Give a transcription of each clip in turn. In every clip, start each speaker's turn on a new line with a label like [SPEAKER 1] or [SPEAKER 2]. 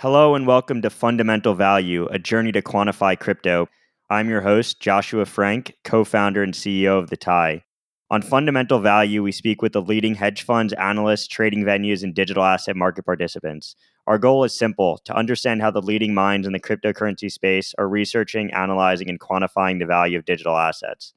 [SPEAKER 1] Hello and welcome to Fundamental Value, a journey to quantify crypto. I'm your host, Joshua Frank, co founder and CEO of The TIE. On Fundamental Value, we speak with the leading hedge funds, analysts, trading venues, and digital asset market participants. Our goal is simple to understand how the leading minds in the cryptocurrency space are researching, analyzing, and quantifying the value of digital assets.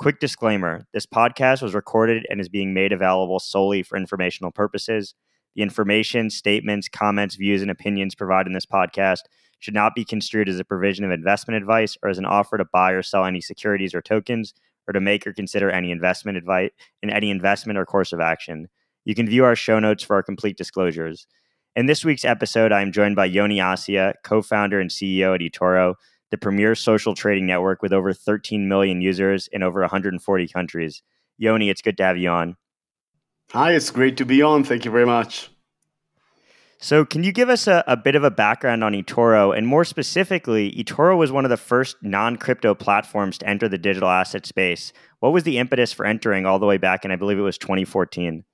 [SPEAKER 1] Quick disclaimer this podcast was recorded and is being made available solely for informational purposes. The information, statements, comments, views, and opinions provided in this podcast should not be construed as a provision of investment advice or as an offer to buy or sell any securities or tokens or to make or consider any investment advice in any investment or course of action. You can view our show notes for our complete disclosures. In this week's episode, I am joined by Yoni Assia, co founder and CEO at eToro, the premier social trading network with over 13 million users in over 140 countries. Yoni, it's good to have you on.
[SPEAKER 2] Hi, it's great to be on. Thank you very much.
[SPEAKER 1] So, can you give us a, a, bit of a background on eToro? And more specifically, eToro was one of the first non crypto platforms to enter the digital asset space. What was the impetus for entering all the way back in, I believe it was 2014?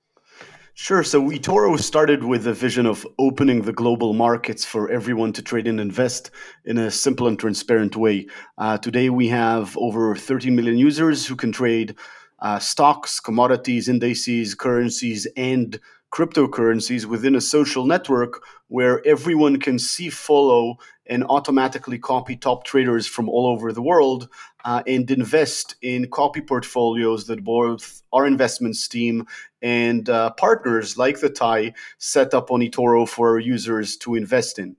[SPEAKER 2] Sure. So, eToro started with the vision of opening the global markets for everyone to trade and invest in a simple and transparent way. Uh, today, we have over 13 million users who can trade uh, stocks, commodities, indices, currencies, and cryptocurrencies within a social network where everyone can see, follow, and automatically copy top traders from all over the world uh, and invest in copy portfolios that both our investments team and uh, partners like the TIE set up on eToro for our users to invest in.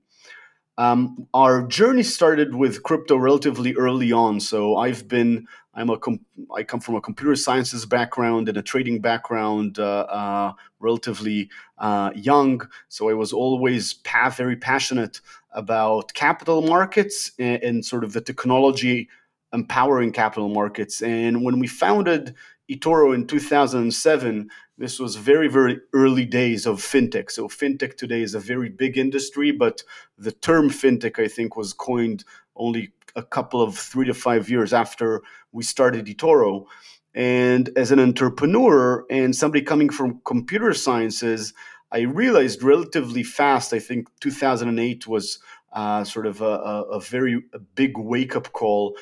[SPEAKER 2] Um, our journey started with crypto relatively early on. So I've been I'm a com- I come from a computer sciences background and a trading background, uh, uh, relatively uh, young. So I was always pa- very passionate about capital markets and, and, sort of the technology empowering capital markets. And when we founded eToro in 2007, this was very very early days of fintech. So fintech today is a very big industry, but the term fintech I think was coined only a couple of three to five years after we started eToro. And as an entrepreneur and somebody coming from computer sciences, I realized relatively fast, I think 2008 was uh, sort of a, a very big wake up call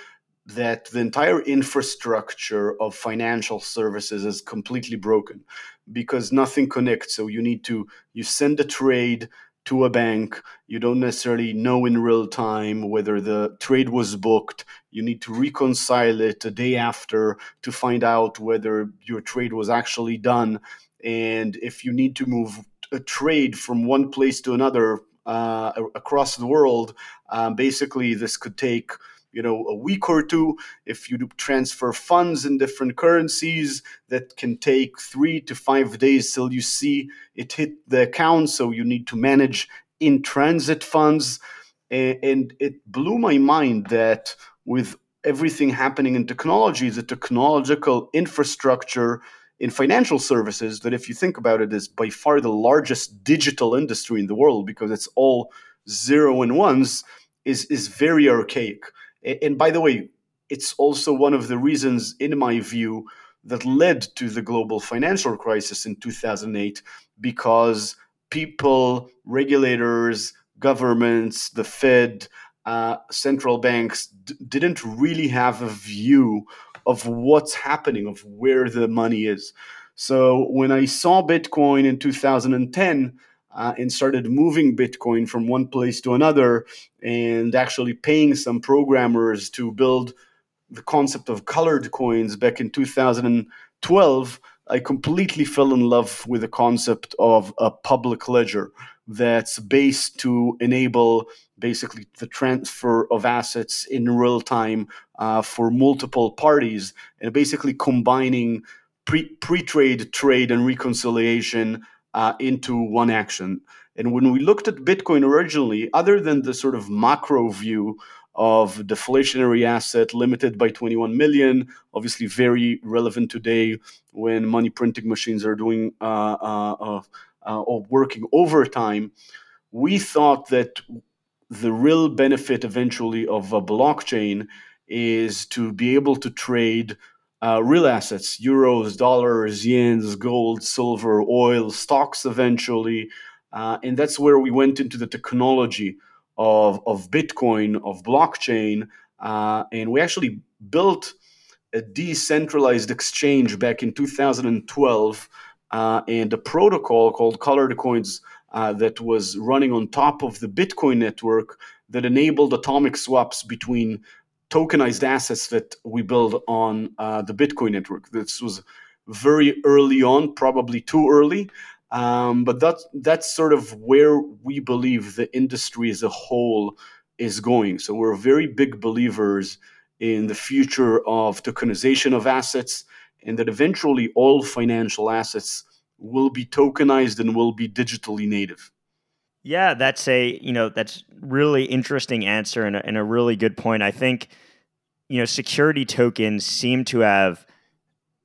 [SPEAKER 2] that the entire infrastructure of financial services is completely broken because nothing connects. So you need to, you send a trade, to a bank. You don't necessarily know in real time whether the trade was booked. You need to reconcile it a day after to find out whether your trade was actually done. And if you need to move a trade from one place to another uh, across the world, um, basically this could take you know a week or two if you do transfer funds in different currencies that can take three to five days till you see it hit the account. So you need to manage in transit funds and it blew my mind that with everything happening in technology the technological infrastructure in financial services that if you think about it is by far the largest digital industry in the world because it's all zero and ones is is very archaic and by the way, it's also one of the reasons, in my view, that led to the global financial crisis in 2008 because people, regulators, governments, the Fed, uh, central banks d- didn't really have a view of what's happening, of where the money is. So when I saw Bitcoin in 2010, uh, and started moving Bitcoin from one place to another and actually paying some programmers to build the concept of colored coins. Back in 2012, I completely fell in love with the concept of a public ledger that's based to enable basically the transfer of assets in real time uh, for multiple parties and basically combining pre trade, trade, and reconciliation uh, into one action. And when we looked at Bitcoin originally, other than the sort of macro view of deflationary asset limited by 21 million, obviously very relevant today when money printing machines are doing uh, uh, uh, uh or working overtime, we thought that the real benefit eventually of a blockchain is to be able to trade uh, real assets euros dollars yens gold silver oil stocks eventually Uh, and that's where we went into the technology of, of Bitcoin, of blockchain. Uh, and we actually built a decentralized exchange back in 2012 uh, and a protocol called Colored Coins uh, that was running on top of the Bitcoin network that enabled atomic swaps between tokenized assets that we build on uh, the Bitcoin network. This was very early on, probably too early, um, but that's that's sort of where we believe the industry as a whole is going. So we're very big believers in the future of tokenization of assets, and that eventually all financial assets will be tokenized and will be digitally native.
[SPEAKER 1] Yeah, that's a you know that's really interesting answer and a, and a really good point. I think you know security tokens seem to have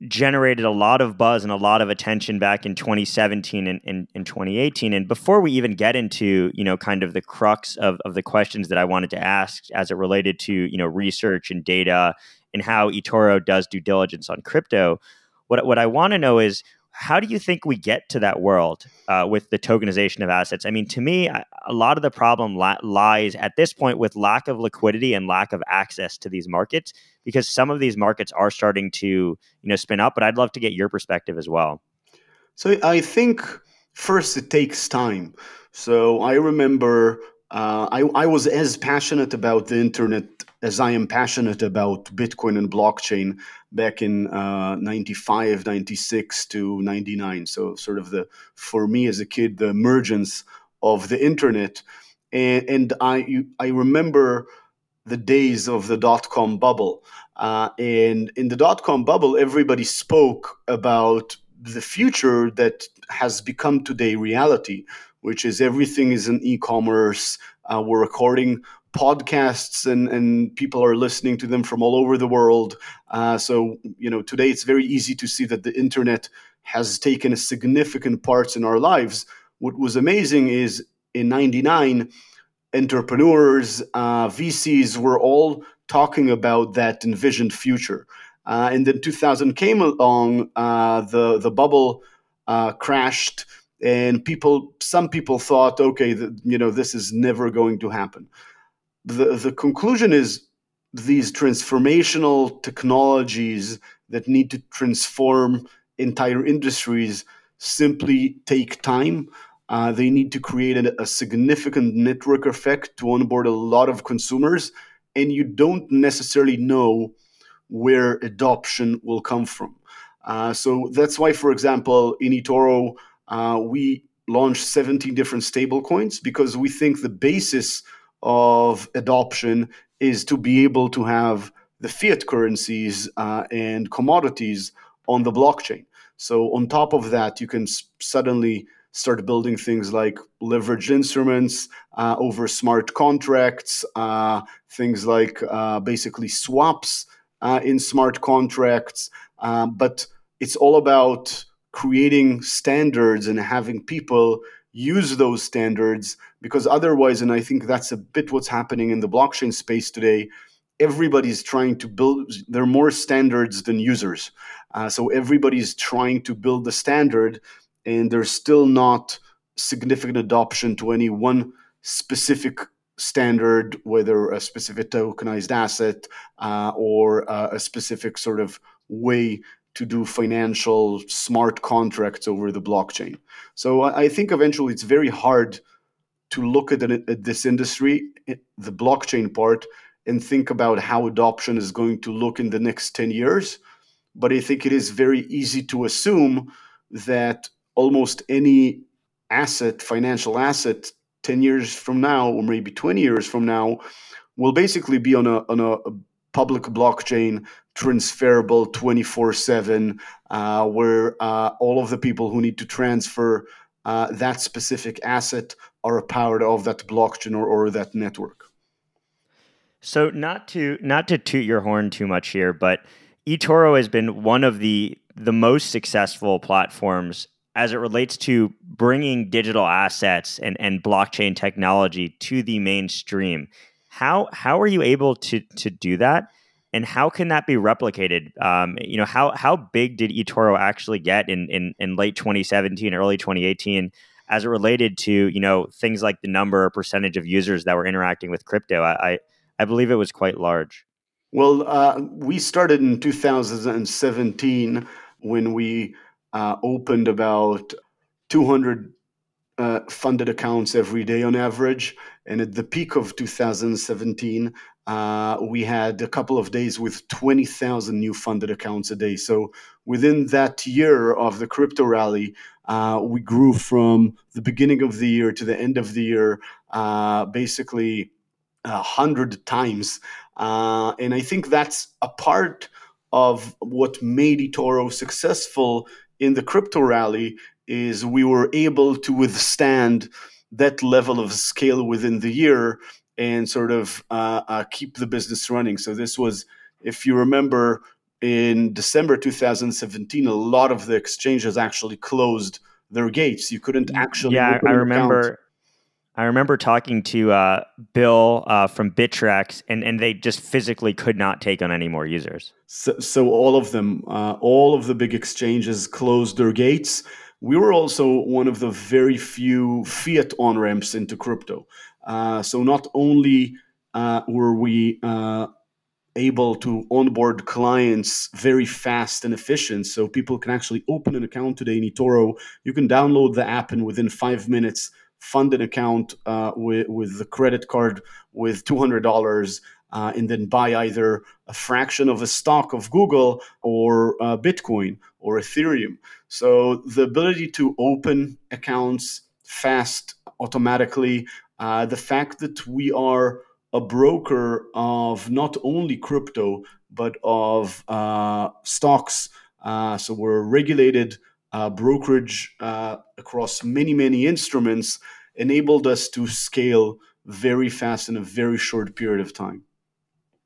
[SPEAKER 1] generated a lot of buzz and a lot of attention back in 2017 and, and, and, 2018 and before we even get into you know kind of the crux of, of the questions that i wanted to ask as it related to you know research and data and how etoro does due diligence on crypto what, what i want to know is how do you think we get to that world uh, with the tokenization of assets? I mean, to me, a lot of the problem li- lies at this point with lack of liquidity and lack of access to these markets, because some of these markets are starting to, you know, spin up. But I'd love to get your perspective as well.
[SPEAKER 2] So I think first it takes time. So I remember uh, I, I was as passionate about the internet as I am passionate about Bitcoin and blockchain back in uh, 95, 96 to 99. So, sort of the, for me as a kid, the emergence of the internet. And, and I, I remember the days of the dot com bubble. Uh, and in the dot com bubble, everybody spoke about the future that has become today reality, which is everything is in e-commerce. Uh, we're recording podcasts and, and people are listening to them from all over the world. Uh, so, you know, today it's very easy to see that the internet has taken a significant parts in our lives. What was amazing is in 99, entrepreneurs, uh, VCs were all talking about that envisioned future. Uh, and then 2000 came along, uh, the, the bubble uh, crashed and people some people thought okay the, you know this is never going to happen. The the conclusion is these transformational technologies that need to transform entire industries simply take time. Uh, they need to create a, a significant network effect to onboard a lot of consumers and you don't necessarily know where adoption will come from. Uh, so that's why for example in etoro uh, we launched 17 different stablecoins because we think the basis of adoption is to be able to have the fiat currencies uh, and commodities on the blockchain. So, on top of that, you can s- suddenly start building things like leveraged instruments uh, over smart contracts, uh, things like uh, basically swaps uh, in smart contracts. But it's all about creating standards and having people use those standards because otherwise and i think that's a bit what's happening in the blockchain space today everybody's trying to build there are more standards than users. Uh, so everybody's trying to build the standard and there's still not significant adoption to any one specific standard whether a specific tokenized asset uh, or uh, a specific sort of way to do financial smart contracts over the blockchain. So I think eventually it's very hard to look at, at this industry, eh, the blockchain part, and think about how adoption is going to look in the next 10 years. But I think it is very easy to assume that almost any asset, financial asset, 10 years from now, or maybe 20 years from now, will basically be on a, on a public blockchain transferable 24 uh, 7 where uh, all of the people who need to transfer uh, that specific asset are a part of that blockchain or, or that network.
[SPEAKER 1] So not to not to toot your horn too much here but etoro has been one of the the most successful platforms as it relates to bringing digital assets and, and blockchain technology to the mainstream how how are you able to to do that and how can that be replicated? Um, you know, how how big did eToro actually get in, in in late 2017, early 2018, as it related to you know things like the number or percentage of users that were interacting with crypto. I I, I believe it was quite large.
[SPEAKER 2] Well, uh, we started in 2017 when we uh, opened about 200 uh, funded accounts every day on average. And at the peak of 2017, uh, we had a couple of days with 20,000 new funded accounts a day. So within that year of the crypto rally, uh, we grew from the beginning of the year to the end of the year uh, basically a hundred times. Uh, and I think that's a part of what made eToro successful in the crypto rally is we were able to withstand that level of scale within the year and sort of uh, uh, keep the business running. So this was, if you remember, in December 2017, a lot of the exchanges actually closed their gates. You couldn't actually.
[SPEAKER 1] Yeah, I remember. Account. I remember talking to uh, Bill uh, from Bittrex, and, and they just physically could not take on any more users.
[SPEAKER 2] So, so all of them, uh, all of the big exchanges closed their gates. We were also one of the very few fiat on ramps into crypto. Uh, so not only uh, were we uh, able to onboard clients very fast and efficient, so people can actually open an account today in eToro. You can download the app and within five minutes fund an account uh, with, with the credit card with $200 uh, and then buy either a fraction of a stock of Google or uh, Bitcoin or Ethereum. So the ability to open accounts fast, automatically, uh, the fact that we are a broker of not only crypto but of uh, stocks. Uh, so we're a regulated uh, brokerage uh, across many, many instruments enabled us to scale very fast in a very short period of time.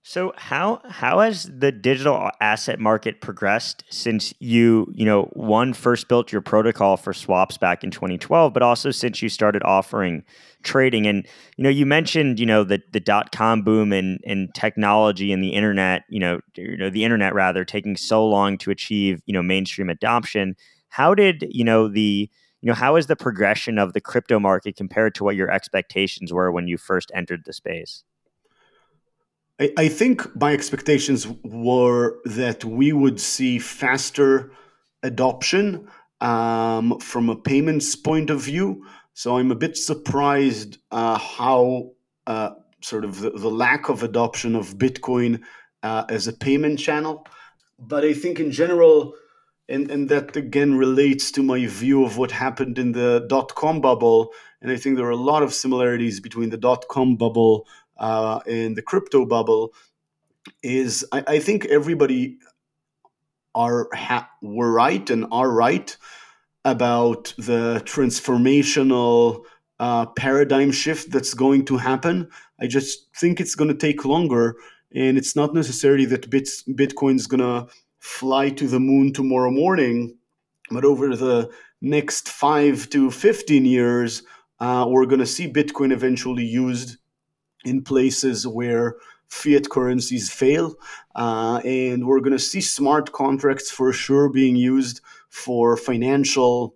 [SPEAKER 1] So how how has the digital asset market progressed since you you know one first built your protocol for swaps back in 2012, but also since you started offering trading and you know you mentioned you know the the dot com boom and and technology and the internet you know you know the internet rather taking so long to achieve you know mainstream adoption how did you know the you know how is the progression of the crypto market compared to what your expectations were when you first entered the space?
[SPEAKER 2] I, I think my expectations were that we would see faster adoption um, from a payments point of view. So I'm a bit surprised uh, how uh, sort of the, the, lack of adoption of Bitcoin uh, as a payment channel. But I think in general, and and that again relates to my view of what happened in the dot com bubble. And I think there are a lot of similarities between the dot com bubble uh, and the crypto bubble. Is I, I think everybody are ha- were right and are right about the transformational uh, paradigm shift that's going to happen. I just think it's going to take longer, and it's not necessarily that Bits, Bitcoin is going to fly to the moon tomorrow morning, but over the next five to 15 years, uh, we're going to see Bitcoin eventually used in places where fiat currencies fail. Uh, and we're going to see smart contracts for sure being used for financial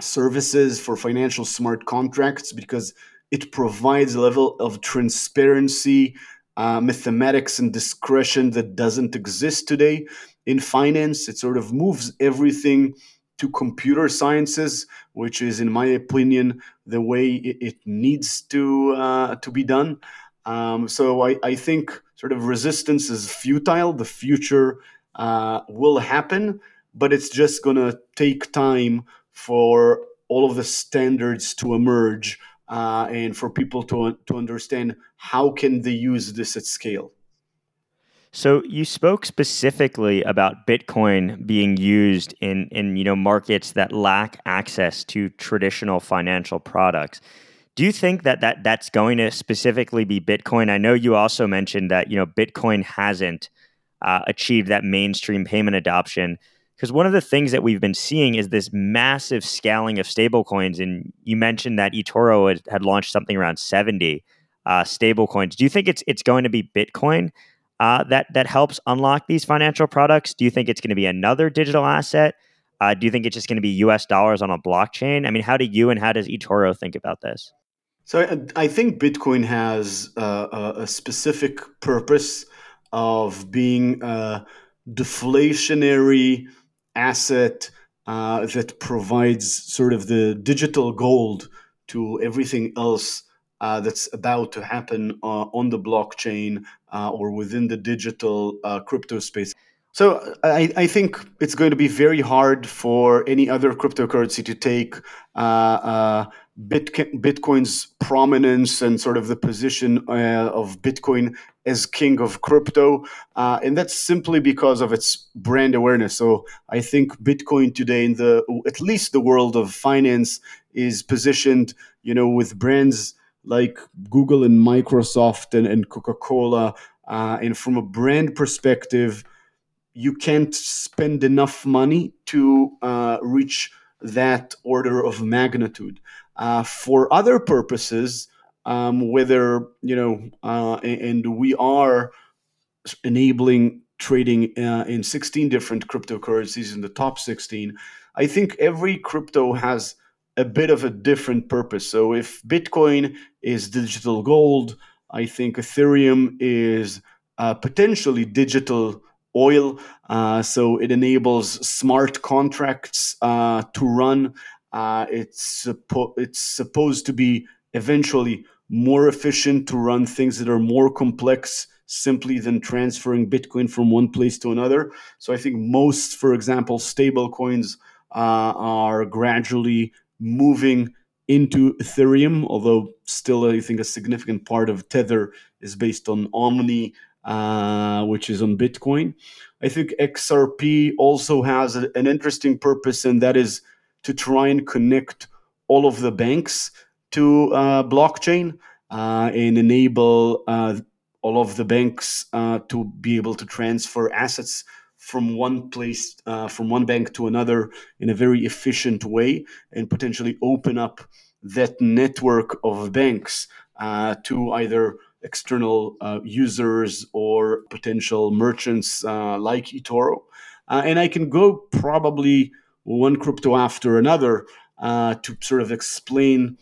[SPEAKER 2] services, for financial smart contracts, because it provides a level of transparency, uh, mathematics, and discretion that doesn't exist today in finance. It sort of moves everything to computer sciences, which is, in my opinion, the way it, it needs to uh, to be done. Um, so I, I, think sort of resistance is futile. The future uh, will happen, but it's just going to take time for all of the standards to emerge uh, and for people to to understand how can they use this at scale.
[SPEAKER 1] So you spoke specifically about Bitcoin being used in in you know markets that lack access to traditional financial products. Do you think that, that that's going to specifically be Bitcoin? I know you also mentioned that you know Bitcoin hasn't uh, achieved that mainstream payment adoption because one of the things that we've been seeing is this massive scaling of stablecoins. And you mentioned that eToro had, had launched something around seventy uh, stablecoins. Do you think it's it's going to be Bitcoin? Uh, that that helps unlock these financial products? Do you think it's going to be another digital asset? Uh, do you think it's just going to be US dollars on a blockchain? I mean, how do you and how does eToro think about this?
[SPEAKER 2] So I, think Bitcoin has a specific purpose of being a deflationary asset uh, that provides sort of the digital gold to everything else uh, that's about to happen uh, on the blockchain uh, or within the digital uh, crypto space. So I, I, think it's going to be very hard for any other cryptocurrency to take uh, uh, Bitcoin's prominence and sort of the position of Bitcoin as king of crypto, and that's simply because of its brand awareness. So I think Bitcoin today, in the at least the world of finance, is positioned, you know, with brands like Google and Microsoft and, and Coca Cola. Uh, and from a brand perspective, you can't spend enough money to uh, reach that order of magnitude. Uh, for other purposes, um, whether, you know, uh, and we are enabling trading uh, in 16 different cryptocurrencies in the top 16, I think every crypto has a bit of a different purpose. So if Bitcoin is digital gold, I think Ethereum is uh, potentially digital oil. Uh, so it enables smart contracts uh, to run. Uh, it's suppo- it's supposed to be eventually more efficient to run things that are more complex simply than transferring Bitcoin from one place to another. So I think most, for example, stable coins uh, are gradually moving into Ethereum, although still I think a significant part of Tether is based on Omni, uh, which is on Bitcoin. I think XRP also has a, an interesting purpose, and that is to try and connect all of the banks to uh, blockchain uh, and enable uh, all of the banks uh, to be able to transfer assets from one place, uh, from one bank to another in a very efficient way and potentially open up that network of banks uh, to either external uh, users or potential merchants uh, like eToro. Uh, and I can go probably one crypto after another uh, to sort of explain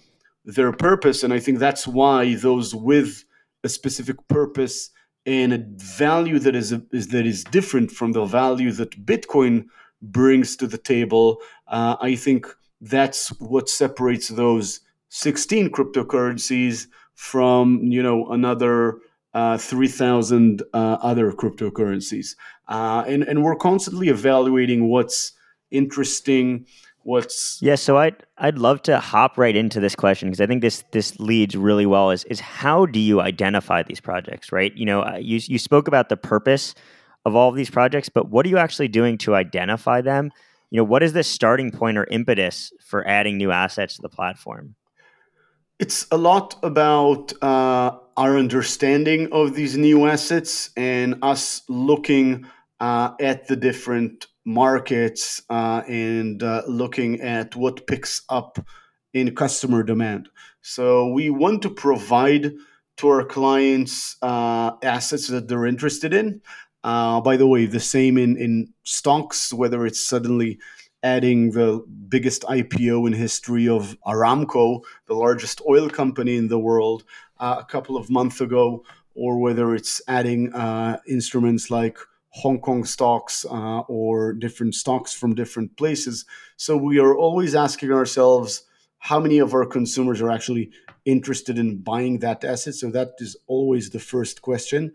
[SPEAKER 2] their purpose. And I think that's why those with a specific purpose and a value that is, a, is that is different from the value that Bitcoin brings to the table. Uh, I think that's what separates those 16 cryptocurrencies from you know another uh, 3,000 uh, other cryptocurrencies. Uh, and, and we're constantly evaluating what's interesting, what's
[SPEAKER 1] yeah so i'd i'd love to hop right into this question because i think this this leads really well is is how do you identify these projects right? You know uh, you you spoke about the purpose of all of these projects but what are you actually doing to identify them? You know what is the starting point or impetus for adding new assets to the platform?
[SPEAKER 2] It's a lot about uh, our understanding of these new assets and us looking uh, at the different markets uh, and uh, looking at what picks up in customer demand. So we want to provide to our clients uh, assets that they're interested in. Uh, by the way, the same in, in stocks, whether it's suddenly adding the biggest IPO in history of Aramco, the largest oil company in the world, uh, a couple of months ago, or whether it's adding uh, instruments like Hong Kong stocks uh, or different stocks from different places. So we are always asking ourselves how many of our consumers are actually interested in buying that asset. So that is always the first question.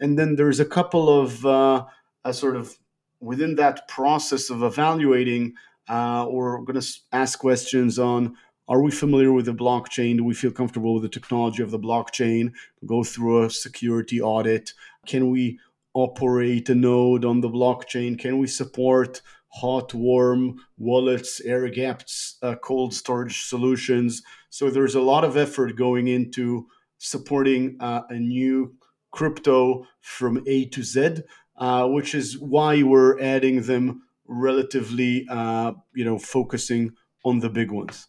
[SPEAKER 2] And then there's a couple of uh, a sort of within that process of evaluating, uh, we're going to ask questions on are we familiar with the blockchain? Do we feel comfortable with the technology of the blockchain? Go through a security audit. Can we operate a node on the blockchain? Can we support hot, warm wallets, air gapped uh, cold storage solutions? So there's a lot of effort going into supporting uh, a new crypto from A to Z, uh, which is why we're adding them relatively, uh, you know, focusing on the big ones.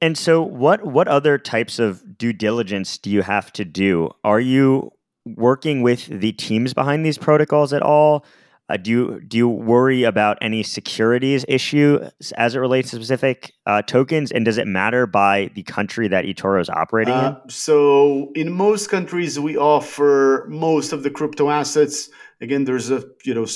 [SPEAKER 1] And so, what what other types of due diligence do you have to do? Are you working with the teams behind these protocols at all? Uh, do you do you worry about any securities issue as it relates to specific uh, tokens, and does it matter by the country that eToro is operating uh,
[SPEAKER 2] in? So, in most countries, we offer most of the crypto assets. Again, there's a you know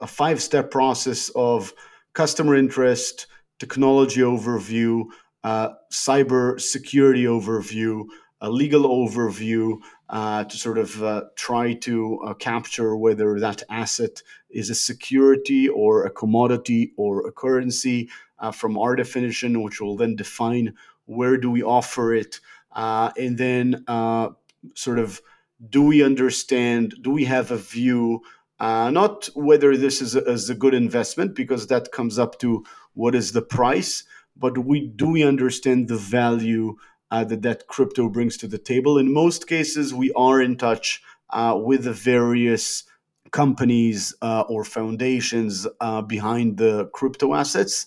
[SPEAKER 2] a five step process of customer interest, technology overview, uh, cyber security overview, a legal overview uh, to sort of uh, try to uh, capture whether that asset is a security or a commodity or a currency uh, from our definition, which will then define where do we offer it, uh, and then uh, sort of do we understand, do we have a view, not whether this is a, is a good investment because that comes up to what is the price, but we do we understand the value uh, that that crypto brings to the table. In most cases, we are in touch uh, with the various companies uh, or foundations uh, behind the crypto assets.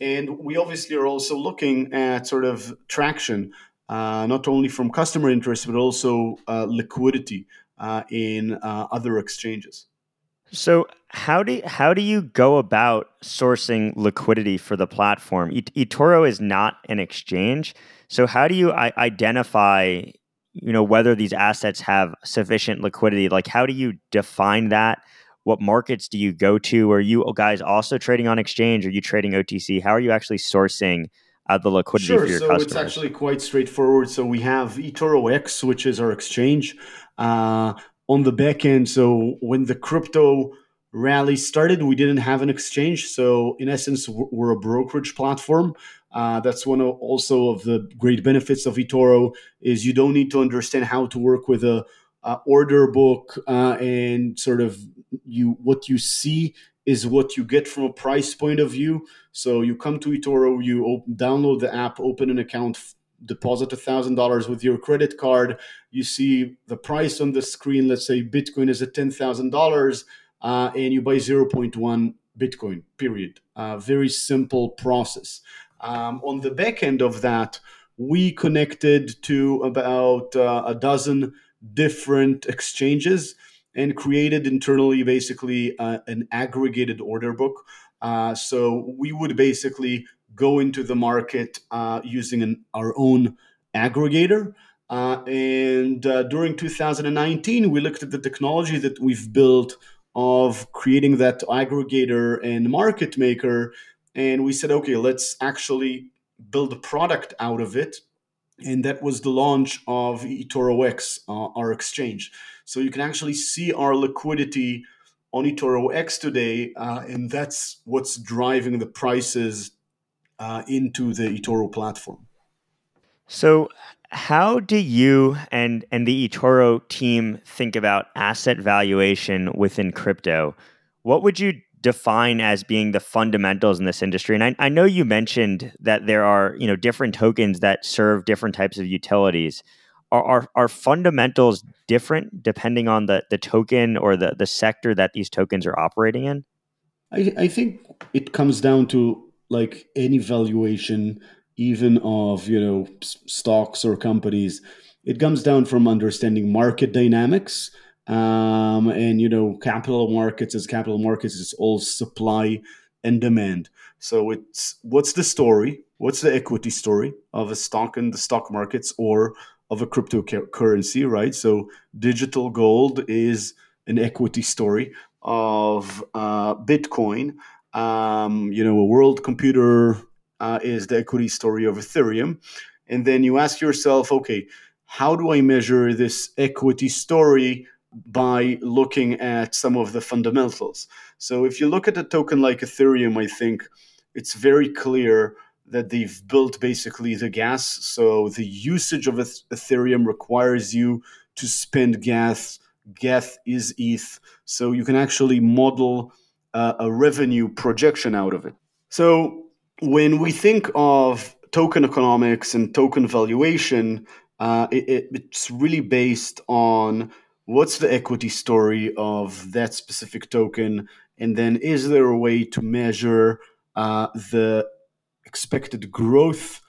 [SPEAKER 2] And we obviously are also looking at sort of traction, uh, not only from customer interest, but also uh, liquidity in other exchanges.
[SPEAKER 1] So how do how do you go about sourcing liquidity for the platform? E- eToro is not an exchange, so how do you I- identify, you know, whether these assets have sufficient liquidity? Like, how do you define that? What markets do you go to? Are you guys also trading on exchange? Are you trading OTC? How are you actually sourcing uh, the liquidity
[SPEAKER 2] sure,
[SPEAKER 1] for your
[SPEAKER 2] so
[SPEAKER 1] customers?
[SPEAKER 2] it's actually quite straightforward. So we have eToro X, which is our exchange. Uh, on the back end. So when the crypto rally started, we didn't have an exchange. So in essence, we're a brokerage platform. Uh, that's one of also of the great benefits of eToro is you don't need to understand how to work with a, a order book uh, and sort of you what you see is what you get from a price point of view. So you come to eToro, you open, download the app, open an account, deposit a thousand dollars with your credit card. You see the price on the screen. Let's say Bitcoin is at ten thousand uh, dollars, and you buy zero point one Bitcoin. Period. Uh, very simple process. Um, on the back end of that, we connected to about uh, a dozen different exchanges and created internally basically uh, an aggregated order book. Uh, so we would basically go into the market uh, using an, our own aggregator. Uh, and uh, during 2019, we looked at the technology that we've built of creating that aggregator and market maker. And we said, okay, let's actually build a product out of it. And that was the launch of eToro X, uh, our exchange. So you can actually see our liquidity on eToro X today. Uh, and that's what's driving the prices uh, into the eToro platform.
[SPEAKER 1] So, how do you and and the eToro team think about asset valuation within crypto? What would you define as being the fundamentals in this industry? And I, I know you mentioned that there are you know different tokens that serve different types of utilities. Are, are, are fundamentals different depending on the, the token or the, the sector that these tokens are operating in?
[SPEAKER 2] I, I think it comes down to like any valuation even of you know stocks or companies it comes down from understanding market dynamics um, and you know capital markets as capital markets is all supply and demand. So it's what's the story? What's the equity story of a stock in the stock markets or of a cryptocurrency right? So digital gold is an equity story of uh, bitcoin um, you know, a world computer uh, is the equity story of Ethereum. And then you ask yourself, okay, how do I measure this equity story by looking at some of the fundamentals? So if you look at a token like Ethereum, I think it's very clear that they've built basically the gas. So the usage of Ethereum requires you to spend gas. Gas is ETH. So you can actually model uh, a revenue projection out of it. So when we think of token economics and token valuation, uh, it, it's really based on what's the equity story of that specific token, and then is there a way to measure uh, the expected growth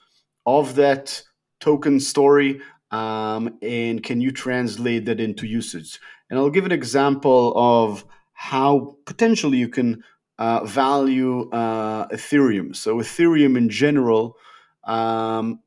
[SPEAKER 2] of that token story, um, and can you translate that into usage? And I'll give an example of how potentially you can uh, value uh, Ethereum. So, Ethereum in general, um,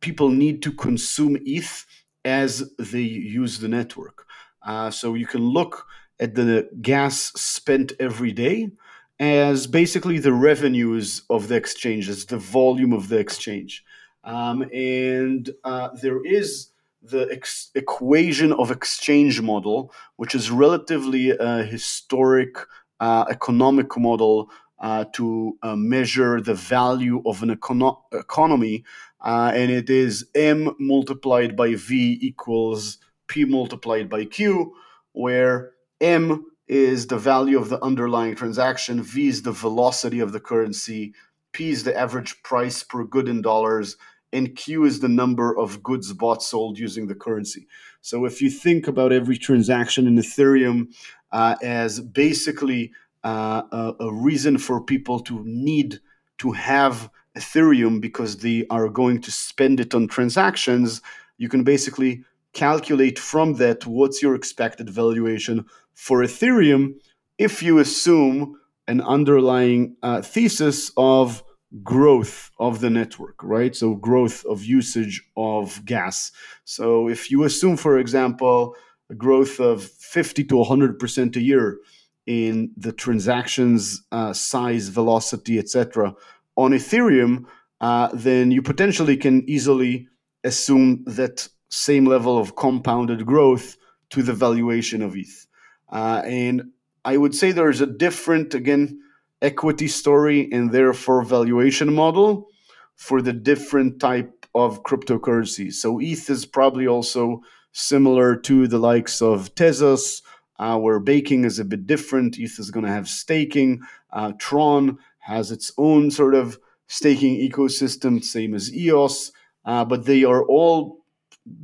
[SPEAKER 2] people need to consume ETH as they use the network. Uh, so, you can look at the gas spent every day as basically the revenues of the exchanges, the volume of the exchange. Um, and uh, there is the ex- equation of exchange model, which is relatively a historic uh, economic model uh, to uh, measure the value of an econo- economy. Uh, and it is M multiplied by V equals P multiplied by Q, where M is the value of the underlying transaction, V is the velocity of the currency, P is the average price per good in dollars, and Q is the number of goods bought sold using the currency. So if you think about every transaction in Ethereum uh, as basically uh, a, a, reason for people to need to have Ethereum because they are going to spend it on transactions, you can basically calculate from that what's your expected valuation for Ethereum if you assume an underlying uh, thesis of growth of the network, right? So, growth of usage of gas. So, if you assume, for example, a growth of 50 to 100% a year in the transactions uh, size, velocity, etc., on Ethereum, uh, then you potentially can easily assume that same level of compounded growth to the valuation of ETH. Uh, and I would say there's a different, again, equity story and therefore valuation model for the different type of cryptocurrencies. So ETH is probably also similar to the likes of Tezos, uh, where baking is a bit different. ETH is going to have staking. Uh, Tron has its own sort of staking ecosystem, same as EOS, uh, but they are all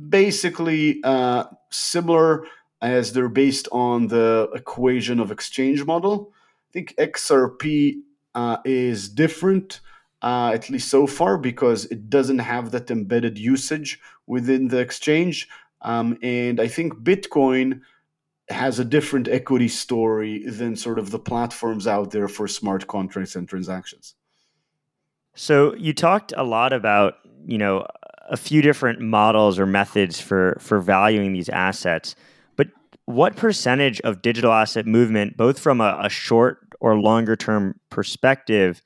[SPEAKER 2] basically uh, similar as they're based on the equation of exchange model. I think XRP uh, is different, uh, at least so far, because it doesn't have that embedded usage within the exchange. Um, and I think Bitcoin has a different equity story than sort of the platforms out there for smart contracts and transactions.
[SPEAKER 1] So you talked a lot about, you know, a few different models or methods for for valuing these assets what percentage of digital asset movement, both from a, a short or longer term perspective,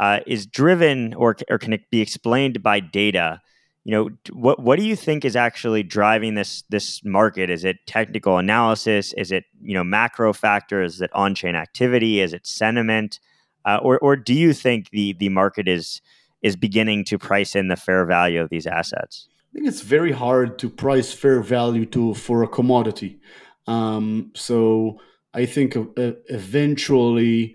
[SPEAKER 1] uh, is driven or, or can it be explained by data? You know, what what do you think is actually driving this this market? Is it technical analysis? Is it you know macro factors? Is it on chain activity? Is it sentiment? Uh, or or do you think the the market is is beginning to price in the fair value of these assets?
[SPEAKER 2] I think it's very hard to price fair value to for a commodity. Um, so I think eventually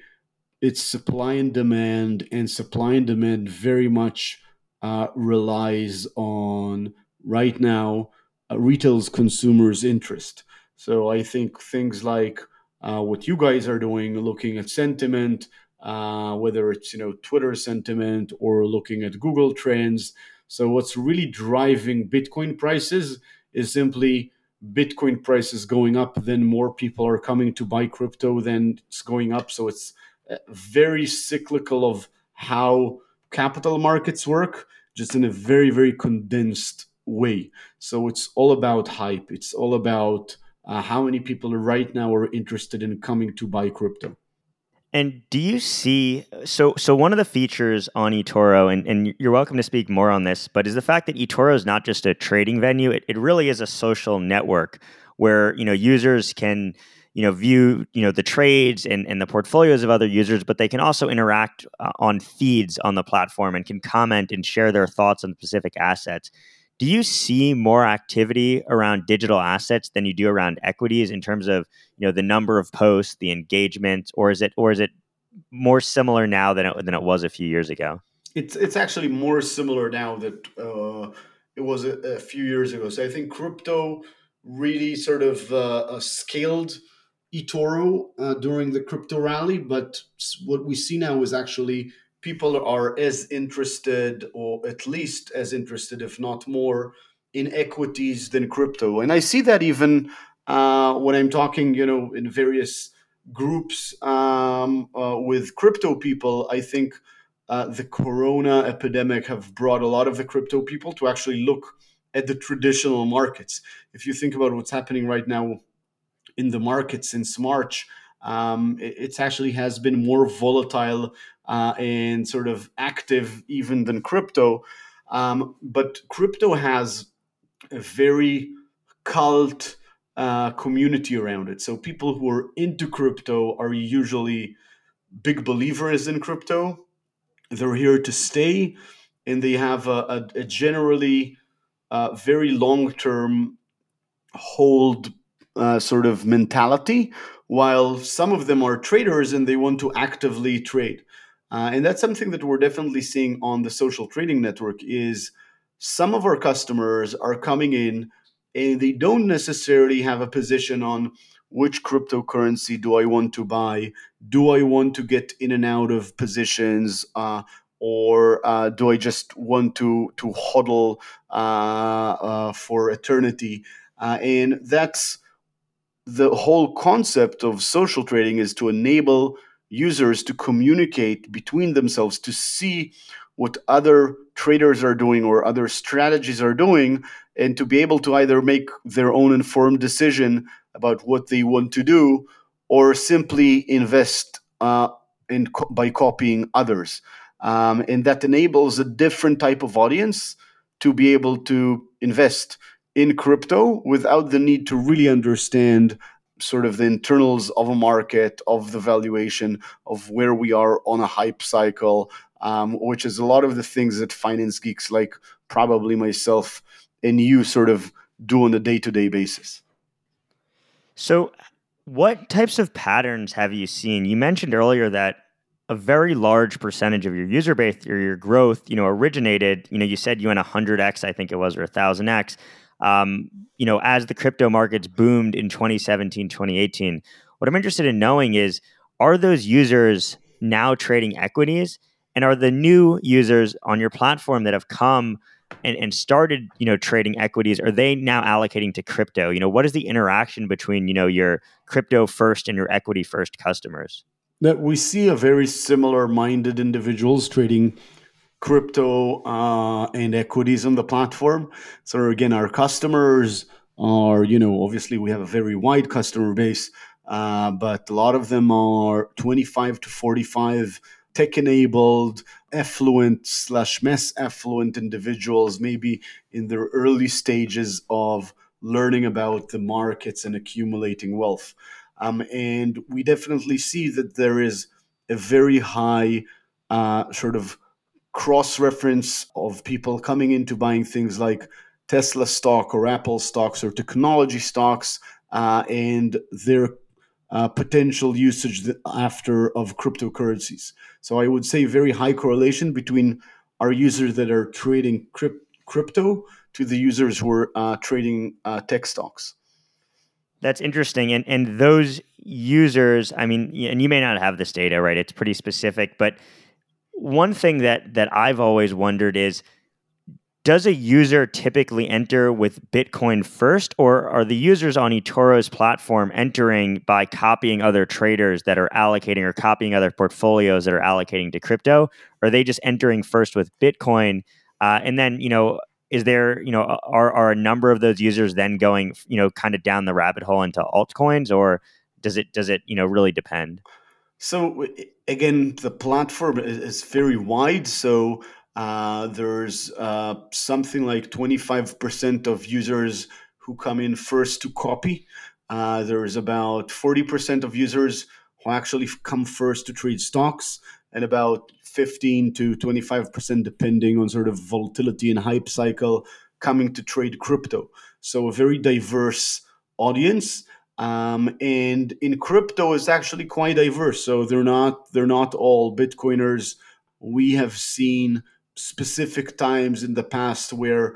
[SPEAKER 2] it's supply and demand, and supply and demand very much uh, relies on right now uh, retail's consumers' interest. So I think things like uh, what you guys are doing, looking at sentiment, uh, whether it's you know Twitter sentiment or looking at Google Trends. So what's really driving Bitcoin prices is simply Bitcoin prices going up, then more people are coming to buy crypto, then it's going up. So it's uh, very cyclical of how capital markets work, just in a very, very condensed way. So it's all about hype. It's all about uh, how many people right now are interested in coming to buy crypto.
[SPEAKER 1] And do you see so so one of the features on eToro, and, and you're welcome to speak more on this, but is the fact that eToro is not just a trading venue, it, it really is a social network where you know users can you know view you know the trades and, and the portfolios of other users, but they can also interact uh, on feeds on the platform and can comment and share their thoughts on specific assets. Do you see more activity around digital assets than you do around equities in terms of you know the number of posts, the engagement, or is it or is it more similar now than it, than it was a few years ago?
[SPEAKER 2] It's it's actually more similar now that uh, it was a, a, few years ago. So I think crypto really sort of uh, uh scaled eToro uh, during the crypto rally, but what we see now is actually people are as interested, or at least as interested, if not more, in equities than crypto. And I see that even uh, when I'm talking, you know, in various groups um, uh, with crypto people, I think uh, the corona epidemic have brought a lot of the crypto people to actually look at the traditional markets. If you think about what's happening right now in the market since March, um, it, it, actually has been more volatile uh, and sort of active even than crypto. Um, but crypto has a very cult uh, community around it. So people who are into crypto are usually big believers in crypto. They're here to stay, and they have a, a, a generally uh, very long term hold uh, sort of mentality, while some of them are traders and they want to actively trade. Uh, and that's something that we're definitely seeing on the social trading network is some of our customers are coming in and they don't necessarily have a position on which cryptocurrency do I want to buy? Do I want to get in and out of positions? Uh, or uh, do I just want to to hodl uh, uh for eternity? Uh, and that's the whole concept of social trading is to enable users to communicate between themselves to see what other traders are doing or other strategies are doing and to be able to either make their own informed decision about what they want to do or simply invest uh, in co- by copying others. Um, and that enables a different type of audience to be able to invest in crypto without the need to really understand sort of the internals of a market, of the valuation, of where we are on a hype cycle, um, which is a lot of the things that finance geeks like probably myself and you sort of do on a day to day basis.
[SPEAKER 1] So, what types of patterns have you seen? You mentioned earlier that a very large percentage of your user base or your growth, you know, originated, you know, you said you went 100x, I think it was, or 1000x um, you know, as the crypto markets boomed in 2017, 2018. What I'm interested in knowing is are those users now trading equities? And are the new users on your platform that have come and, and started, you know, trading equities, are they now allocating to crypto? You know, what is the interaction between, you know, your crypto first and your equity first customers?
[SPEAKER 2] That we see a very similar minded individuals trading crypto uh, and equities on the platform. So again, our customers are, you know, obviously we have a very wide customer base, uh, but a lot of them are 25 to 45 tech enabled, affluent slash mass affluent individuals, maybe in their early stages of learning about the markets and accumulating wealth. Um, and we definitely see that there is a very high uh, sort of cross reference of people coming into buying things like Tesla stock or Apple stocks or technology stocks uh, and their uh, potential usage after of cryptocurrencies. So I would say very high correlation between our users that are trading crypt- crypto to the users who are uh, trading uh, tech stocks.
[SPEAKER 1] That's interesting. And and those users, I mean, and you may not have this data, right? It's pretty specific, but one thing that that I've always wondered is does a user typically enter with Bitcoin first, or are the users on eToro's platform entering by copying other traders that are allocating or copying other portfolios that are allocating to crypto? Are they just entering first with Bitcoin? Uh, and then, you know, is there, you know, are, are a number of those users then going, you know, kind of down the rabbit hole into altcoins, or does it, does it, you know, really depend?
[SPEAKER 2] So again, the platform is, very wide. So uh, there's uh, something like 25% of users who come in first to copy. Uh, there's about 40% of users who actually come first to trade stocks, and about 15 to 25%, depending on sort of volatility and hype cycle, coming to trade crypto. So a very diverse audience. Um, and in crypto is actually quite diverse. So they're not they're not all Bitcoiners. We have seen specific times in the past where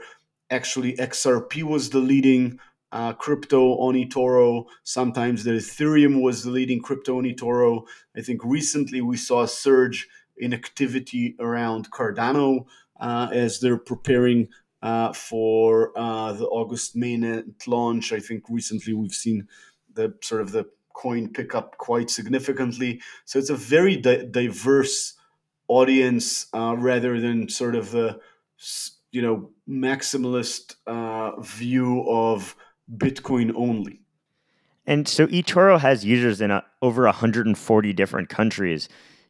[SPEAKER 2] actually XRP was the leading uh, crypto on eToro. Sometimes the Ethereum was the leading crypto on eToro. I think recently we saw a surge in activity around Cardano uh, as they're preparing uh, for uh, the August mainnet launch. I think recently we've seen the sort of the coin pick up quite significantly. So it's a very di- diverse audience uh, rather than sort of the you know maximalist uh, view of Bitcoin only.
[SPEAKER 1] And so eToro has users in a, over 140 different countries.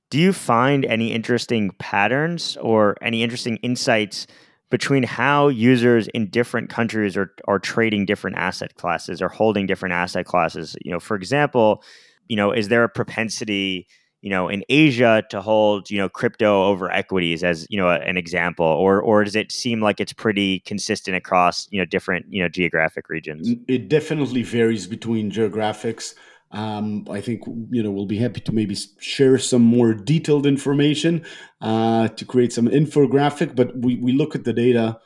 [SPEAKER 1] Do you find any interesting patterns or any interesting insights between how users in different countries are, are trading different asset classes or holding different asset classes? You know, for example, you know, is there a propensity you know in Asia to hold you know crypto over equities as you know an example? Or or does it seem like it's pretty consistent across you know different you know geographic regions?
[SPEAKER 2] It definitely varies between geographics um, I think you know we'll be happy to maybe share some more detailed information uh, to create some infographic but we, we look at the data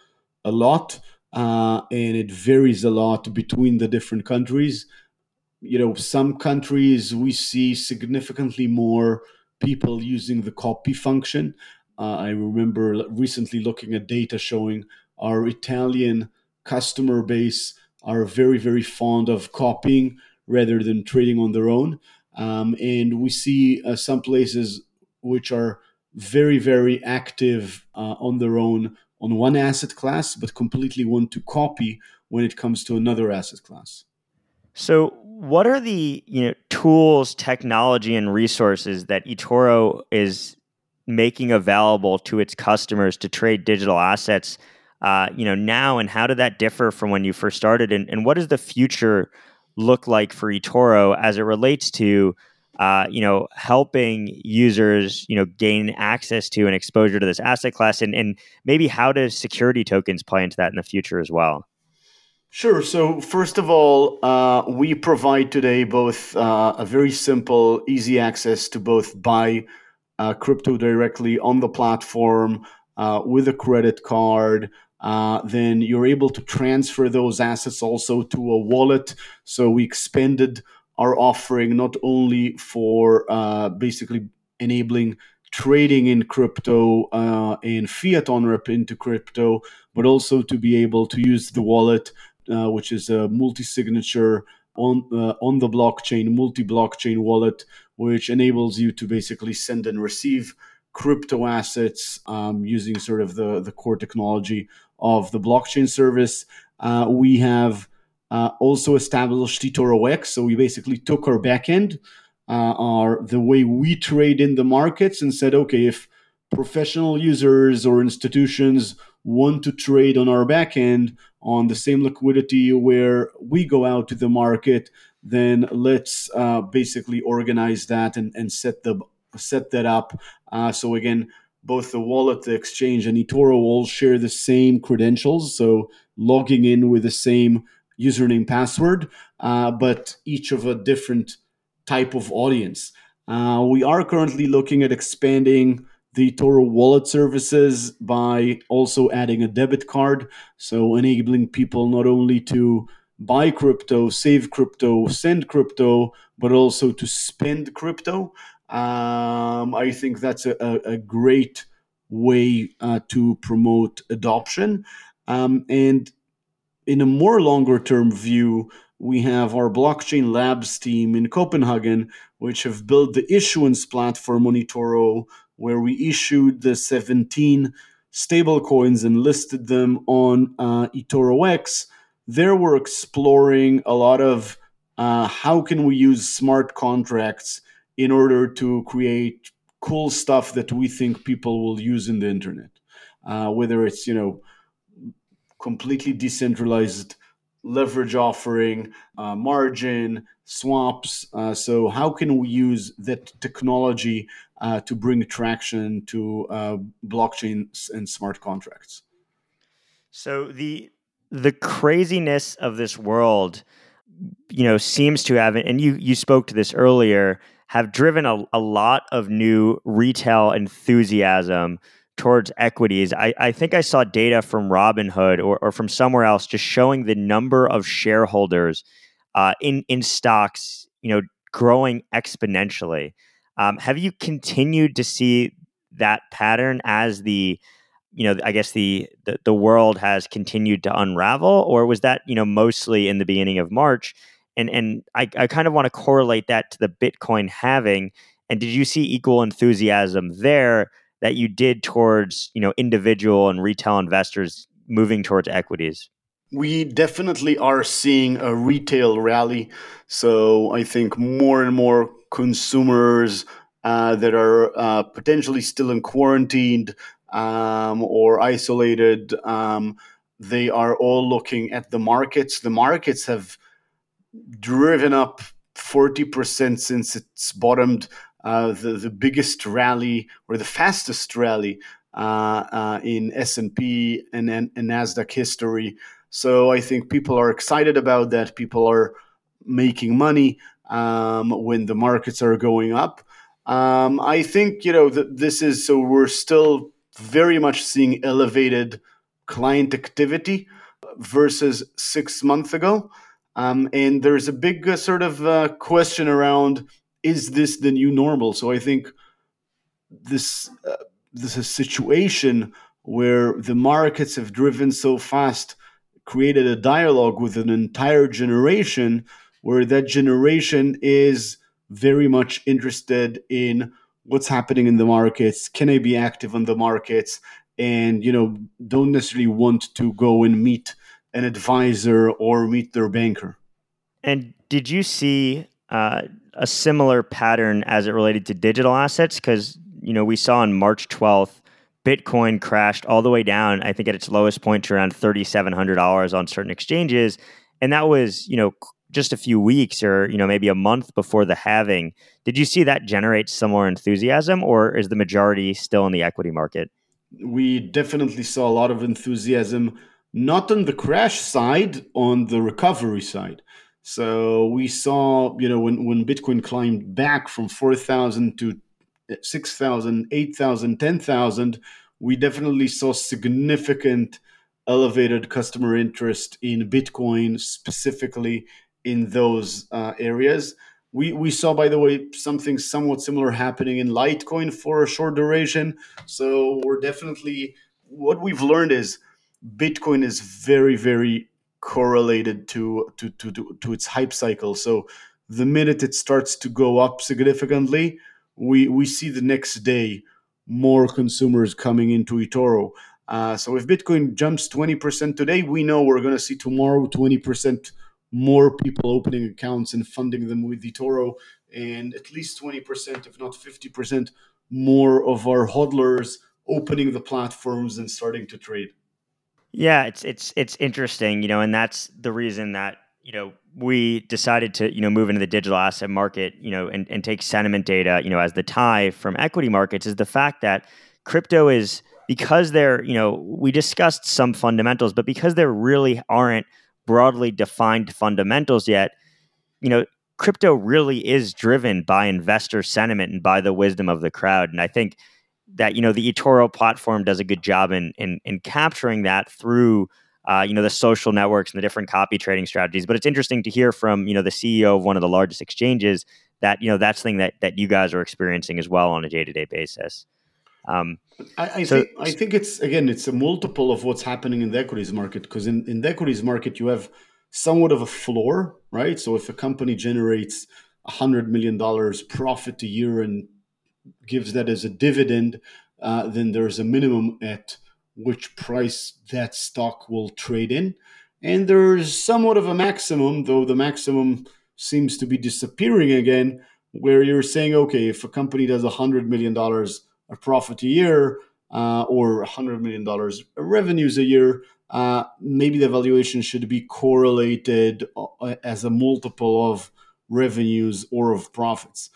[SPEAKER 2] a lot uh, and it varies a lot between the different countries you know, some countries we see significantly more people using the copy function. Uh, I remember recently looking at data showing our Italian customer base are very, very fond of copying rather than trading on their own. Um, and we see uh, some places which are very, very active uh, on their own on one asset class, but completely want to copy when it comes to another asset class.
[SPEAKER 1] So, what are the you know tools, technology, and resources that eToro is making available to its customers to trade digital assets? Uh, you know now, and how did that differ from when you first started? And, and what does the future look like for eToro as it relates to uh, you know helping users you know gain access to and exposure to this asset class, and, and maybe how does security tokens play into that in the future as well?
[SPEAKER 2] Sure. So, first of all, uh, we provide today both uh, a very simple, easy access to both buy uh, crypto directly on the platform uh, with a credit card. Uh, then you're able to transfer those assets also to a wallet. So, we expanded our offering not only for uh, basically enabling trading in crypto and fiat on ramp into crypto, but also to be able to use the wallet uh, which is a multi-signature on uh, on the blockchain, multi-blockchain wallet, which enables you to basically send and receive crypto assets um, using sort of the the core technology of the blockchain service. Uh, we have uh, also established eToro so we basically took our backend, uh, our the way we trade in the markets, and said, okay, if professional users or institutions want to trade on our backend on the same liquidity where we go out to the market, then let's uh, basically organize that and, and set the set that up. Uh, so again, both the wallet, the exchange, and eToro all share the same credentials. So logging in with the same username password, uh, but each of a different type of audience. Uh, we are currently looking at expanding the eToro wallet services by also adding a debit card. So enabling people not only to buy crypto, save crypto, send crypto, but also to spend crypto. Um, I think that's a, a, great way uh, to promote adoption. Um, and in a more longer term view, we have our blockchain labs team in Copenhagen, which have built the issuance platform on eToro where we issued the 17 stablecoins and listed them on uh, eToro X, there we're exploring a lot of uh, how can we use smart contracts in order to create cool stuff that we think people will use in the internet. Uh, whether it's you know completely decentralized leverage offering, uh, margin, swaps. Uh, so, how can we use that technology uh, to bring traction to uh, blockchains and smart contracts?
[SPEAKER 1] So the the craziness of this world, you know, seems to have, and you you spoke to this earlier, have driven a, a lot of new retail enthusiasm towards equities. I, I think I saw data from Robinhood or, or from somewhere else just showing the number of shareholders uh, in in stocks, you know, growing exponentially. Um, have you continued to see that pattern as the you know, I guess the, the, the world has continued to unravel, or was that you know mostly in the beginning of March? And and I, I kind of want to correlate that to the Bitcoin halving. And did you see equal enthusiasm there that you did towards you know individual and retail investors moving towards equities?
[SPEAKER 2] We definitely are seeing a retail rally. So I think more and more consumers uh, that are uh, potentially still in quarantined um, or isolated, um, they are all looking at the markets. The markets have driven up 40% since it's bottomed. Uh, the, the biggest rally or the fastest rally uh, uh, in S&P and, and, NASDAQ history. So I think people are excited about that. People are making money um, when the markets are going up. Um, I think, you know, that this is so we're still very much seeing elevated client activity versus six months ago. Um, and there's a big uh, sort of uh, question around is this the new normal? So I think this uh, this is a situation where the markets have driven so fast, created a dialogue with an entire generation, where that generation is very much interested in what's happening in the markets. Can I be active on the markets? And you know, don't necessarily want to go and meet an advisor or meet their banker.
[SPEAKER 1] And did you see uh, a similar pattern as it related to digital assets? Because you know we saw on March twelfth, Bitcoin crashed all the way down. I think at its lowest point to around thirty seven hundred dollars on certain exchanges, and that was you know just a few weeks or you know maybe a month before the halving. Did you see that generate some more enthusiasm, or is the majority still in the equity market?
[SPEAKER 2] We definitely saw a lot of enthusiasm not on the crash side, on the recovery side. So we saw, you know, when, when Bitcoin climbed back from 4,000 to 6,000, 8,000, 10,000, we definitely saw significant elevated customer interest in Bitcoin, specifically in those uh, areas. We, we saw, by the way, something somewhat similar happening in Litecoin for a short duration. So we're definitely, what we've learned is Bitcoin is very, very correlated to, to, to, to, to its hype cycle. So the minute it starts to go up significantly, we, we see the next day more consumers coming into eToro. Uh, so if Bitcoin jumps 20% today, we know we're going to see tomorrow 20% more people opening accounts and funding them with eToro, and at least 20%, if not 50%, more of our hodlers opening the platforms and starting to trade.
[SPEAKER 1] Yeah, it's it's it's interesting, you know, and that's the reason that you know we decided to you know move into the digital asset market, you know, and, and take sentiment data, you know, as the tie from equity markets is the fact that crypto is because there, you know, we discussed some fundamentals, but because there really aren't broadly defined fundamentals yet, you know, crypto really is driven by investor sentiment and by the wisdom of the crowd, and I think that you know the eToro platform does a good job in in, in capturing that through uh, you know the social networks and the different copy trading strategies. But it's interesting to hear from you know the CEO of one of the largest exchanges that you know that's thing that that you guys are experiencing as well on a day to day basis.
[SPEAKER 2] Um, I, I so, think I think it's again it's a multiple of what's happening in the equities market because in, in the equities market you have somewhat of a floor, right? So if a company generates a hundred million dollars profit a year and gives that as a dividend, uh, then there's a minimum at which price that stock will trade in. And there's somewhat of a maximum, though the maximum seems to be disappearing again, where you're saying, okay, if a company does $100 million of profit a year uh, or $100 million of revenues a year, uh, maybe the valuation should be correlated uh, as a multiple of revenues or of profits.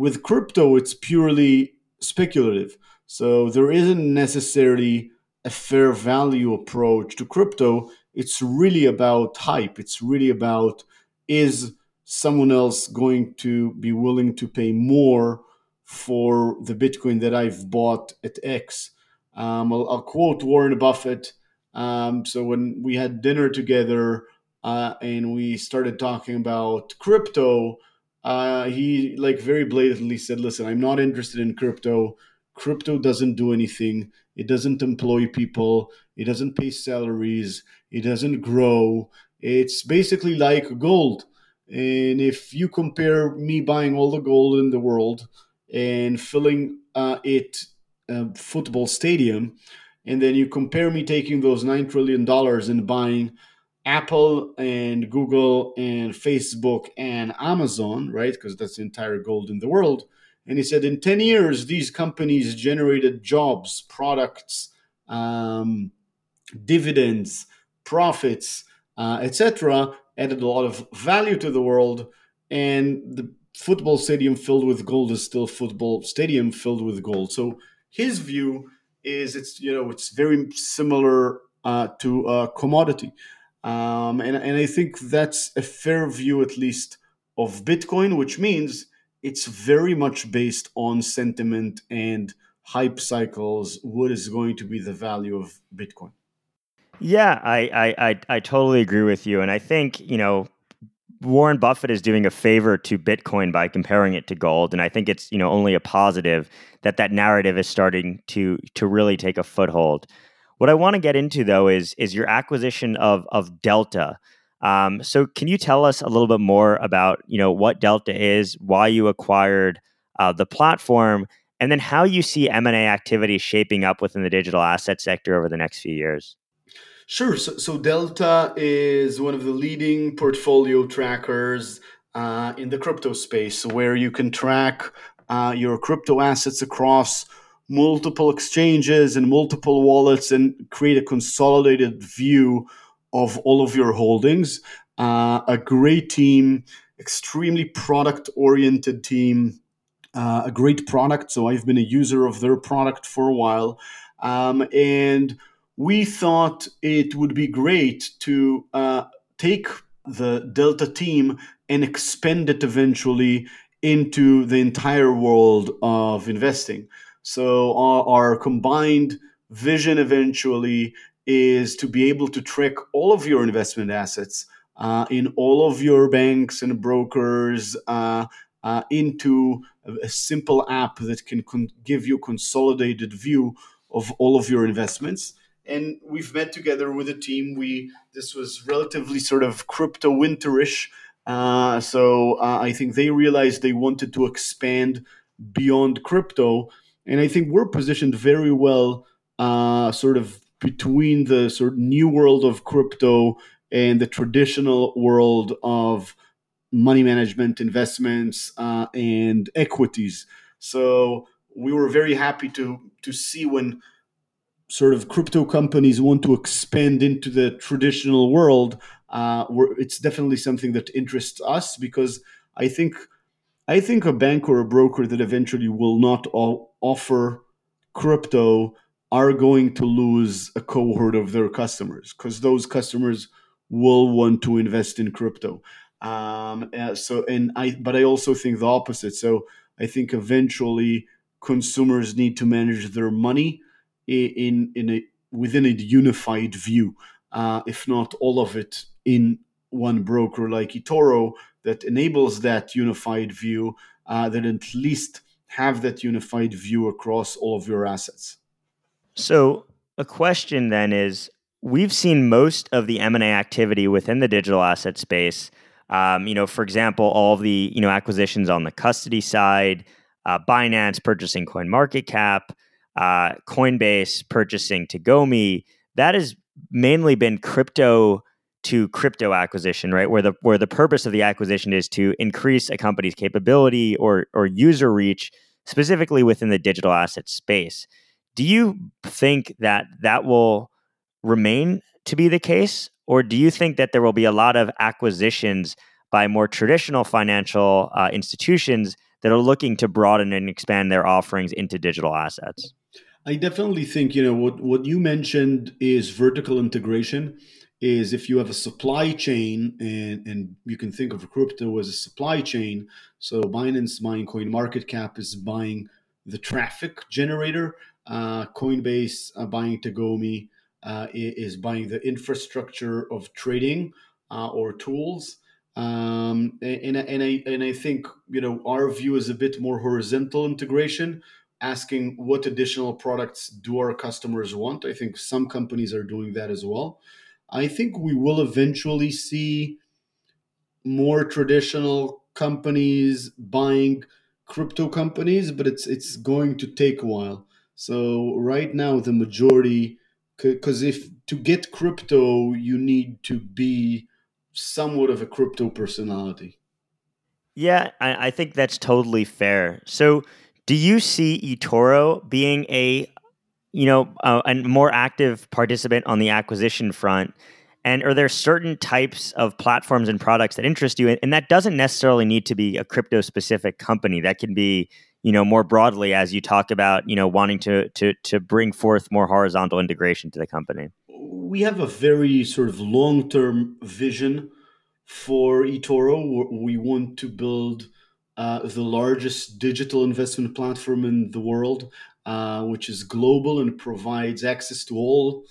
[SPEAKER 2] With crypto, it's purely speculative. So there isn't necessarily a fair value approach to crypto. It's really about hype. It's really about is someone else going to be willing to pay more for the Bitcoin that I've bought at X? Um, I'll, I'll, quote Warren Buffett. Um, so when we had dinner together uh, and we started talking about crypto, uh, he like very blatantly said, "Listen, I'm not interested in crypto. Crypto doesn't do anything. It doesn't employ people. It doesn't pay salaries. It doesn't grow. It's basically like gold." And if you compare me buying all the gold in the world and filling uh, it a football stadium, and then you compare me taking those nine trillion dollars and buying Apple and Google and Facebook and Amazon, right? Because that's the entire gold in the world. And he said in 10 years, these companies generated jobs, products, um, dividends, profits, uh, etc., added a lot of value to the world. And the football stadium filled with gold is still football stadium filled with gold. So his view is it's you know it's very similar uh, to a commodity, um, and and I think that's a fair view at least of Bitcoin, which means it's very much based on sentiment and hype cycles. What is going to be the value of Bitcoin?
[SPEAKER 1] Yeah, I, I, I, I totally agree with you. And I think, you know, Warren Buffett is doing a favor to Bitcoin by comparing it to gold, and I think it's you know only a positive that that narrative is starting to to really take a foothold. What I want to get into though is is your acquisition of of Delta. Um, so can you tell us a little bit more about you know what Delta is, why you acquired uh, the platform, and then how you see M and A activity shaping up within the digital asset sector over the next few years?
[SPEAKER 2] Sure. So, so, Delta is one of the leading portfolio trackers uh, in the crypto space, where you can track uh, your crypto assets across multiple exchanges and multiple wallets and create a consolidated view of all of your holdings. Uh, a great team, extremely product oriented team, uh, a great product. So, I've been a user of their product for a while. Um, and we thought it would be great to uh, take the Delta team and expand it eventually into the entire world of investing. So, our, our, combined vision eventually is to be able to track all of your investment assets uh, in all of your banks and brokers uh, uh, into a simple app that can con- give you a consolidated view of all of your investments and we've met together with a team. We this was relatively sort of crypto winterish, uh, so uh, I think they realized they wanted to expand beyond crypto, and I think we're positioned very well, uh, sort of between the sort of new world of crypto and the traditional world of money management, investments, uh, and equities. So we were very happy to to see when sort of crypto companies want to expand into the traditional world, uh, it's definitely something that interests us because I think I think a bank or a broker that eventually will not offer crypto are going to lose a cohort of their customers because those customers will want to invest in crypto. Um, uh, so and I, but I also think the opposite. So I think eventually consumers need to manage their money in in a within a unified view, uh, if not all of it in one broker like eToro that enables that unified view, uh, that at least have that unified view across all of your assets.
[SPEAKER 1] So a question then is we've seen most of the M&A activity within the digital asset space. Um, you know, for example, all of the, you know, acquisitions on the custody side, uh, Binance purchasing CoinMarketCap, uh, Coinbase purchasing Tagomi, that has mainly been crypto to crypto acquisition, right? Where the where the purpose of the acquisition is to increase a company's capability or or user reach, specifically within the digital asset space. Do you think that that will remain to be the case, or do you think that there will be a lot of acquisitions by more traditional financial uh, institutions that are looking to broaden and expand their offerings into digital assets?
[SPEAKER 2] I definitely think you know what what you mentioned is vertical integration. Is if you have a supply chain and and you can think of crypto as a supply chain. So Binance buying CoinMarketCap is buying the traffic generator. Uh, Coinbase uh, buying Tagomi uh, is buying the infrastructure of trading uh, or tools. Um, and, and I and I think you know our view is a bit more horizontal integration asking what additional products do our customers want. I think some companies are doing that as well. I think we will eventually see more traditional companies buying crypto companies, but it's it's going to take a while. So right now, the majority, because if to get crypto, you need to be somewhat of a crypto personality.
[SPEAKER 1] Yeah, I, I think that's totally fair. So, do you see eToro being a you know uh, a more active participant on the acquisition front? And are there certain types of platforms and products that interest you? And that doesn't necessarily need to be a crypto specific company. That can be, you know, more broadly as you talk about, you know, wanting to to to bring forth more horizontal integration to the company.
[SPEAKER 2] We have a very sort of long term vision for eToro. We want to build uh, the largest digital investment platform in the world, uh, which is global and provides access to all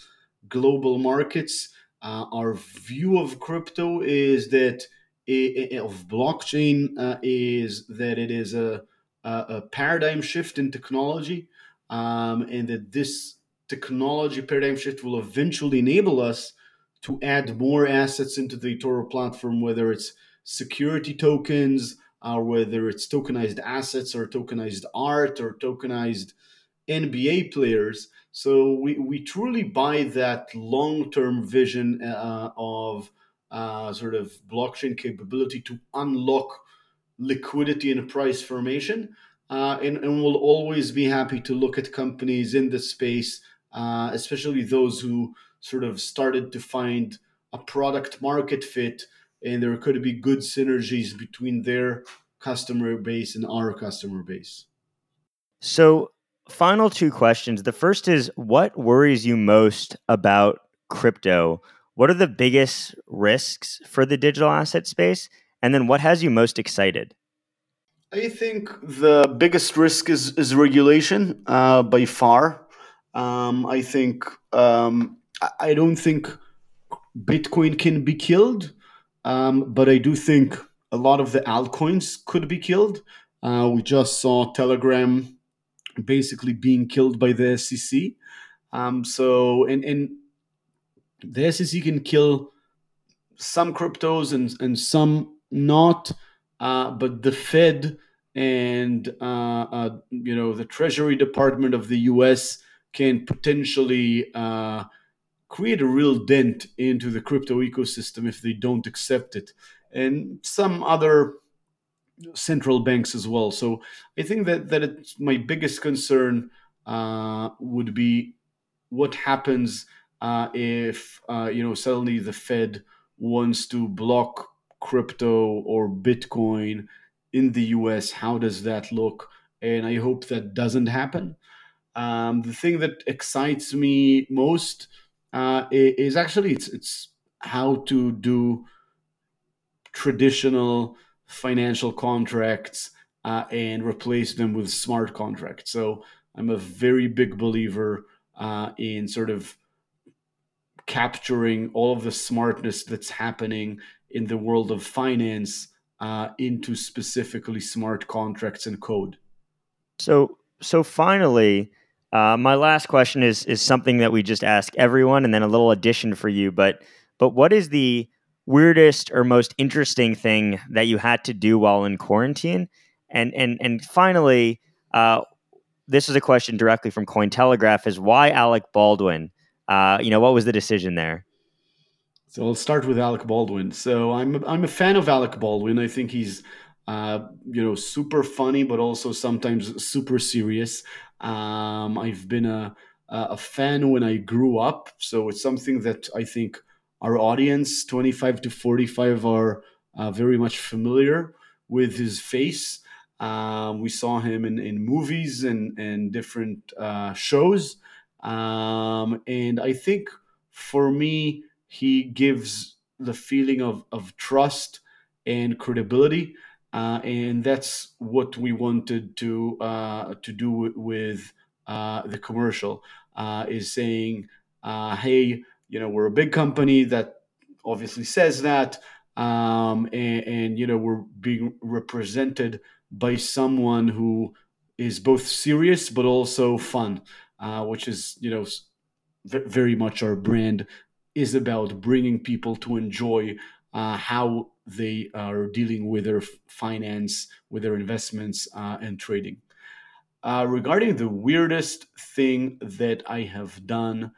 [SPEAKER 2] global markets. Uh, our view of crypto is that it, of blockchain uh, is that it is a, a, paradigm shift in technology, um, and that this technology paradigm shift will eventually enable us to add more assets into the eToro platform, whether it's security tokens, or whether it's tokenized assets, or tokenized art, or tokenized NBA players. So we, we truly buy that long term vision uh, of uh, sort of blockchain capability to unlock liquidity and price formation. Uh, and, and we'll always be happy to look at companies in this space, uh, especially those who sort of started to find a product market fit and there could be good synergies between their customer base and our customer base.
[SPEAKER 1] So final two questions. The first is what worries you most about crypto? What are the biggest risks for the digital asset space? And then what has you most excited?
[SPEAKER 2] I think the biggest risk is, is regulation uh, by far. Um, I think um, I don't think Bitcoin can be killed, um, but I do think a lot of the altcoins could be killed. Uh, we just saw Telegram basically being killed by the SEC. Um, so, and, and the SEC can kill some cryptos and, and some not, uh, but the Fed and uh, uh, you know the Treasury Department of the U.S. can potentially uh, create a real dent into the crypto ecosystem if they don't accept it, and some other central banks as well. So I think that that it's my biggest concern uh, would be what happens uh, if uh, you know suddenly the Fed wants to block crypto or Bitcoin in the U.S. How does that look? And I hope that doesn't happen. Um, the thing that excites me most uh, is actually it's it's how to do traditional financial contracts uh, and replace them with smart contracts. So I'm a very big believer uh, in sort of capturing all of the smartness that's happening in the world of finance uh, into specifically smart contracts and code.
[SPEAKER 1] So, so finally, uh, my last question is is something that we just ask everyone, and then a little addition for you. But but what is the weirdest or most interesting thing that you had to do while in quarantine? And and and finally, uh, this is a question directly from Cointelegraph: is why Alec Baldwin? Uh, you know, what was the decision there?
[SPEAKER 2] So I'll start with Alec Baldwin. So I'm I'm a fan of Alec Baldwin. I think he's uh, you know super funny, but also sometimes super serious. Um, I've been a a fan when I grew up, so it's something that I think our audience, 25 to 45, are uh, very much familiar with his face. Um, we saw him in, in movies and, and different uh, shows. Um, and I think for me, he gives the feeling of, of trust and credibility. Uh, and that's what we wanted to uh, to do with uh, the commercial uh, is saying, uh, "Hey, you know we're a big company that obviously says that um, and, and, you know we're being represented by someone who is both serious but also fun uh, which is you know very much our brand is about bringing people to enjoy uh, how they are dealing with their finance, with their investments, uh, and trading. Uh, regarding the weirdest thing that I have done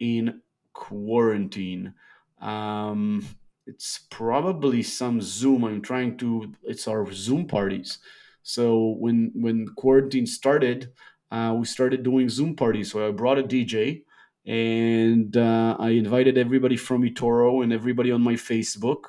[SPEAKER 2] in quarantine, um, it's probably some Zoom. I'm trying to. It's our Zoom parties. So when when quarantine started, uh, we started doing Zoom parties. So I brought a DJ and uh, I invited everybody from eToro and everybody on my Facebook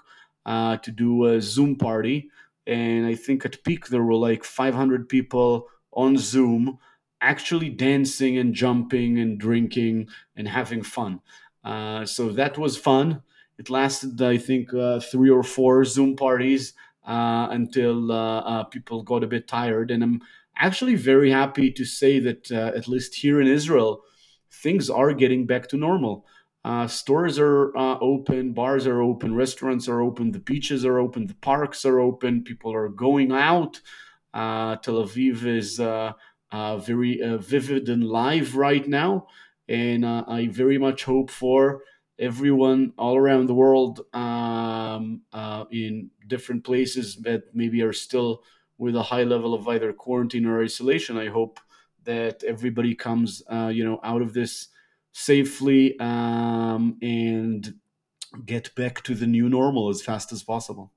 [SPEAKER 2] uh, to do a Zoom party. And I think at peak there were like 500 people on Zoom actually dancing and jumping and drinking and having fun. Uh, so that was fun. It lasted, I think, uh, three or four Zoom parties uh, until uh, uh, people got a bit tired. And I'm actually very happy to say that, at least here in Israel, things are getting back to normal. Stores are open, bars are open, restaurants are open, the beaches are open, the parks are open, people are going out. Tel Aviv is very vivid and live right now, and I very much hope for everyone all around the world um, in different places that maybe are still with a high level of either quarantine or isolation. I hope that everybody comes, uh, you know, out of this safely um, and get back to the new normal as fast as possible.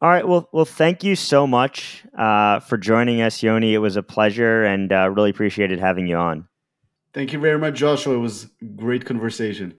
[SPEAKER 1] All right. Well, well, thank you so much uh, for joining us, Yoni. It was a pleasure, and uh, really appreciated having you on.
[SPEAKER 2] Thank you very much, Joshua. It was great conversation.